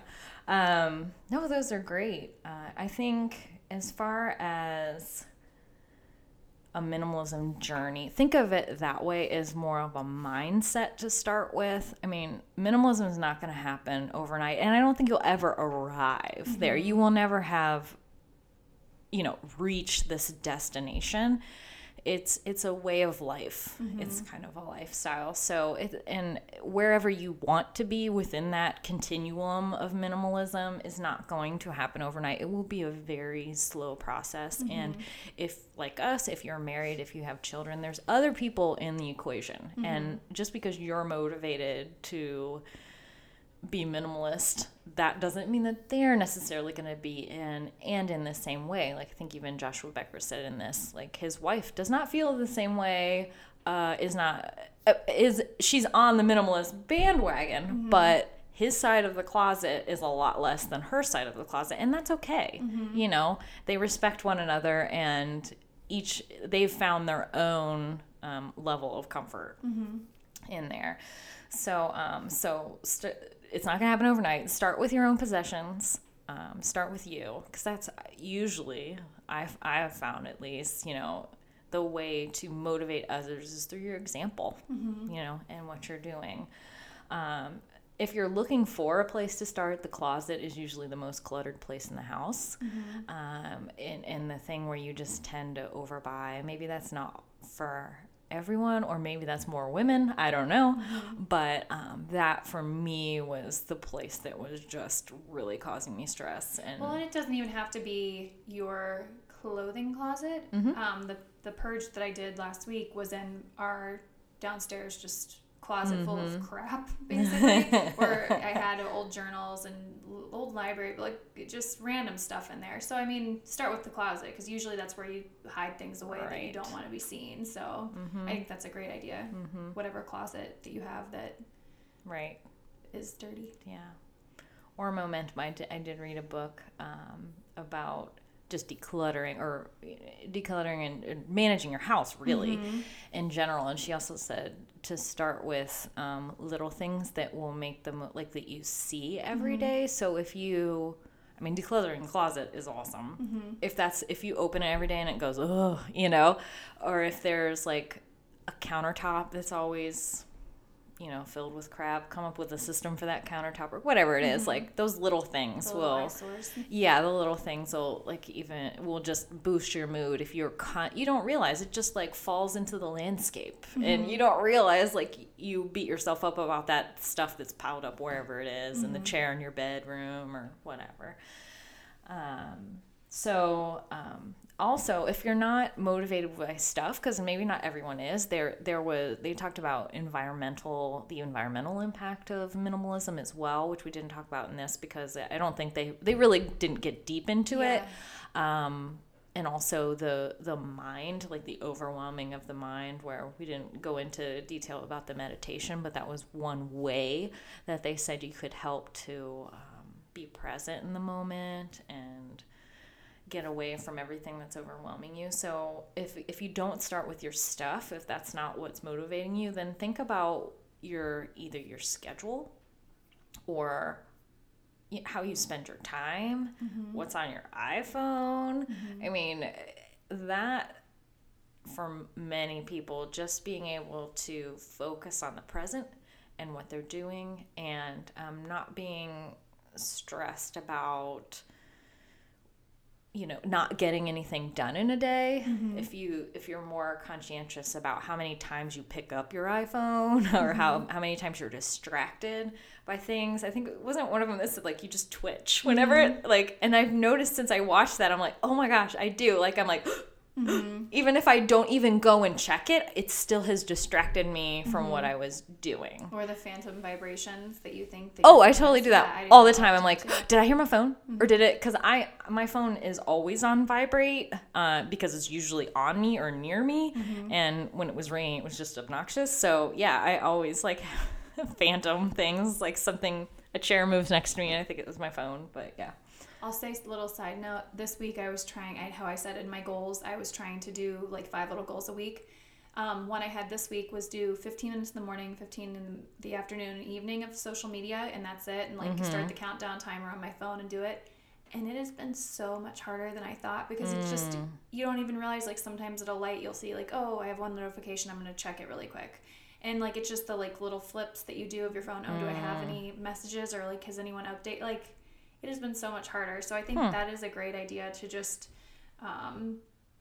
um, no those are great uh, i think as far as a minimalism journey. Think of it that way as more of a mindset to start with. I mean minimalism is not going to happen overnight and i don't think you'll ever arrive there. Mm-hmm. You will never have you know reach this destination it's it's a way of life. Mm-hmm. It's kind of a lifestyle. So it and wherever you want to be within that continuum of minimalism is not going to happen overnight. It will be a very slow process. Mm-hmm. And if like us if you're married if you have children there's other people in the equation. Mm-hmm. And just because you're motivated to be minimalist, that doesn't mean that they're necessarily going to be in and in the same way. Like I think even Joshua Becker said in this, like his wife does not feel the same way. Uh, is not uh, is she's on the minimalist bandwagon, but his side of the closet is a lot less than her side of the closet, and that's okay. You know, they respect one another, and each they've found their own um, level of comfort in there. So, um, so st- it's not gonna happen overnight. Start with your own possessions. Um, start with you, because that's usually I've I've found at least you know the way to motivate others is through your example, you know, and what you're doing. Um, if you're looking for a place to start, the closet is usually the most cluttered place in the house. Um, and, and the thing where you just tend to overbuy. Maybe that's not for everyone, or maybe that's more women. I don't know. But um, that for me was the place that was just really causing me stress. And Well, and it doesn't even have to be your clothing closet. Mm-hmm. Um, the the purge that I did last week was in our downstairs just closet full Mm-hmm. of crap, basically. where I had old journals and old library, but like just random stuff in there. So I mean, start with the closet because usually that's where you hide things away that you don't want to be seen. So Mm-hmm. I think that's a great idea. Whatever closet that you have that Right. is dirty. Yeah. Or momentum. I did, I did read a book um, about just decluttering or uh, decluttering and, and managing your house really in general. And she also said to start with um, little things that will make them like that you see every day. So if you, I mean, decluttering the closet is awesome. If that's if you open it every day and it goes, oh, you know, or if there's like a countertop that's always you know, filled with crap, come up with a system for that countertop or whatever it is. Like those little things The will, eyesores. yeah, the little things will like even will just boost your mood if you're con- you don't realize it just like falls into the landscape and you don't realize like you beat yourself up about that stuff that's piled up wherever it is, in the chair in your bedroom or whatever. Um, so um, also, if you're not motivated by stuff, because maybe not everyone is, there there was they talked about environmental the environmental impact of minimalism as well, which we didn't talk about in this because I don't think they they really didn't get deep into it. Um, and also the the mind, like the overwhelming of the mind, where we didn't go into detail about the meditation, but that was one way that they said you could help to um, be present in the moment and get away from everything that's overwhelming you. So if if you don't start with your stuff, if that's not what's motivating you, then think about your either your schedule or how you spend your time, what's on your iPhone. I mean, that for many people just being able to focus on the present and what they're doing and um, not being stressed about you know not getting anything done in a day. Mm-hmm. If you if you're more conscientious about how many times you pick up your iphone or how mm-hmm. how many times you're distracted by things i think it wasn't one of them that said like you just twitch whenever mm-hmm. it like and i've noticed since i watched that i'm like oh my gosh i do. Like i'm like Mm-hmm. even if i don't even go and check it it still has distracted me from what mm-hmm. i was doing Or the phantom vibrations that you think. That Oh, you're I totally do that all the time. I'm like, did I hear my phone or mm-hmm. did it? Because I my phone is always on vibrate uh, because it's usually on me or near me, and when it was ringing, it was just obnoxious. So yeah, I always like phantom things, like something a chair moves next to me, and I think it was my phone. But yeah, I'll say a little side note. This week I was trying, I, how I said in my goals, I was trying to do like five little goals a week. Um, one I had this week was do 15 minutes in the morning, 15 in the afternoon and evening of social media, and that's it. And like start mm-hmm. the countdown timer on my phone and do it. And it has been so much harder than I thought because it's just, mm. you don't even realize like sometimes at a light you'll see like, oh, I have one notification, I'm going to check it really quick. And like it's just the like little flips that you do of your phone. Oh, do I have mm. any messages or like has anyone update? Like it has been so much harder. So I think that is a great idea to just um,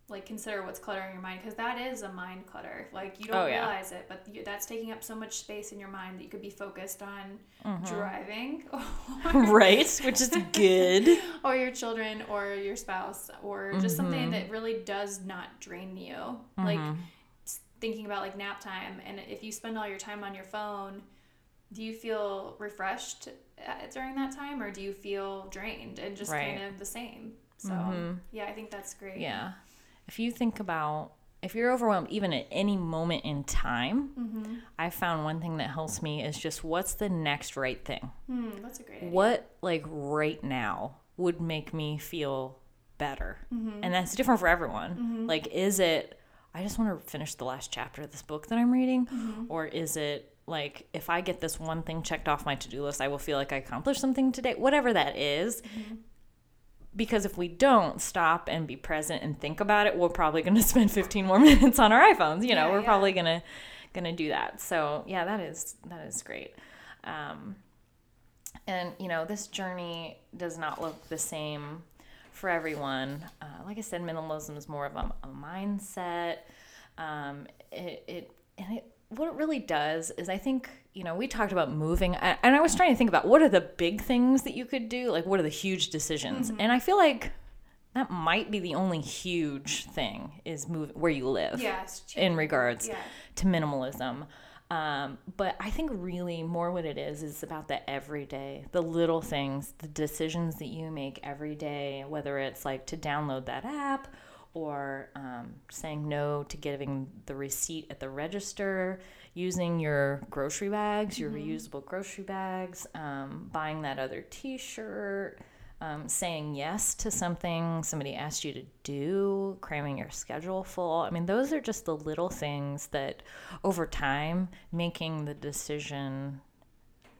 like consider what's cluttering your mind because that is a mind clutter. Like you don't Oh, yeah. realize it, but you, that's taking up so much space in your mind that you could be focused on Mm-hmm. driving right, which is good. or your children or your spouse or just something Mm-hmm. that really does not drain you. Like thinking about like nap time and if you spend all your time on your phone, do you feel refreshed during that time or do you feel drained and just Right. kind of the same? So, yeah, I think that's great. Yeah, if you think about if you're overwhelmed even at any moment in time Mm-hmm. i found one thing that helps me is just what's the next right thing Hmm, that's a great idea. what like right now would make me feel better Mm-hmm. and that's different for everyone like is it i just want to finish the last chapter of this book that i'm reading Mm-hmm. or is it like if i get this one thing checked off my to-do list i will feel like i accomplished something today whatever that is. Mm-hmm. because if we don't stop and be present and think about it we're probably going to spend 15 more minutes on our iphones you know Yeah, we're yeah. probably going to going to do that so yeah that is that is great um, and you know this journey does not look the same for everyone uh, like i said minimalism is more of a, a mindset um, it, it and it what it really does is i think you know we talked about moving and i was trying to think about what are the big things that you could do like what are the huge decisions Mm-hmm. and i feel like that might be the only huge thing is move where you live cheap. in regards Yeah. to minimalism. Um, but I think really more what it is is about the everyday, the little things, the decisions that you make every day, whether it's like to download that app or um, saying no to giving the receipt at the register, using your grocery bags, your mm-hmm. reusable grocery bags, um, buying that other t shirt um, saying yes to something somebody asked you to do, cramming your schedule full. I mean, those are just the little things that over time, making the decision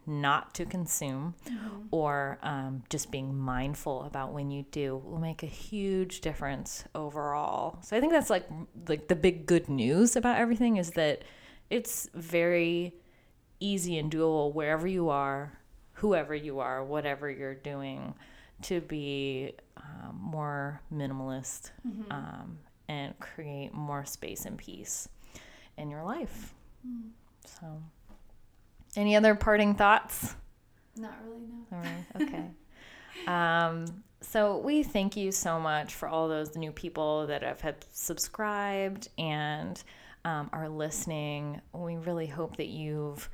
not to consume mm-hmm. or um, just being mindful about when you do will make a huge difference overall. So I think that's like like the big good news about everything is that it's very easy and doable wherever you are, whoever you are, whatever you're doing to be um, more minimalist mm-hmm. um, and create more space and peace in your life. Mm. So, any other parting thoughts? Not really, no. All right, okay. um, so, we thank you so much for all those new people that have, have subscribed and um, are listening. We really hope that you've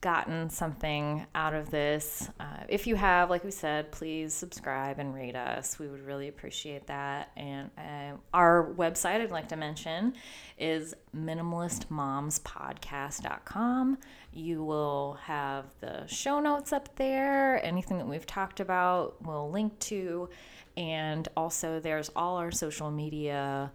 gotten something out of this. Uh, if you have, like we said, please subscribe and rate us. We would really appreciate that. And uh, our website, I'd like to mention, is minimalistmomspodcast.com. You will have the show notes up there. Anything that we've talked about, we'll link to. And also, there's all our social media.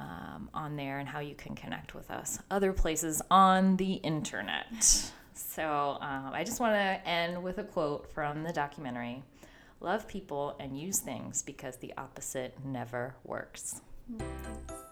Um, on there and how you can connect with us other places on the internet. So um, I just want to end with a quote from the documentary Love people and use things because the opposite never works. Mm-hmm.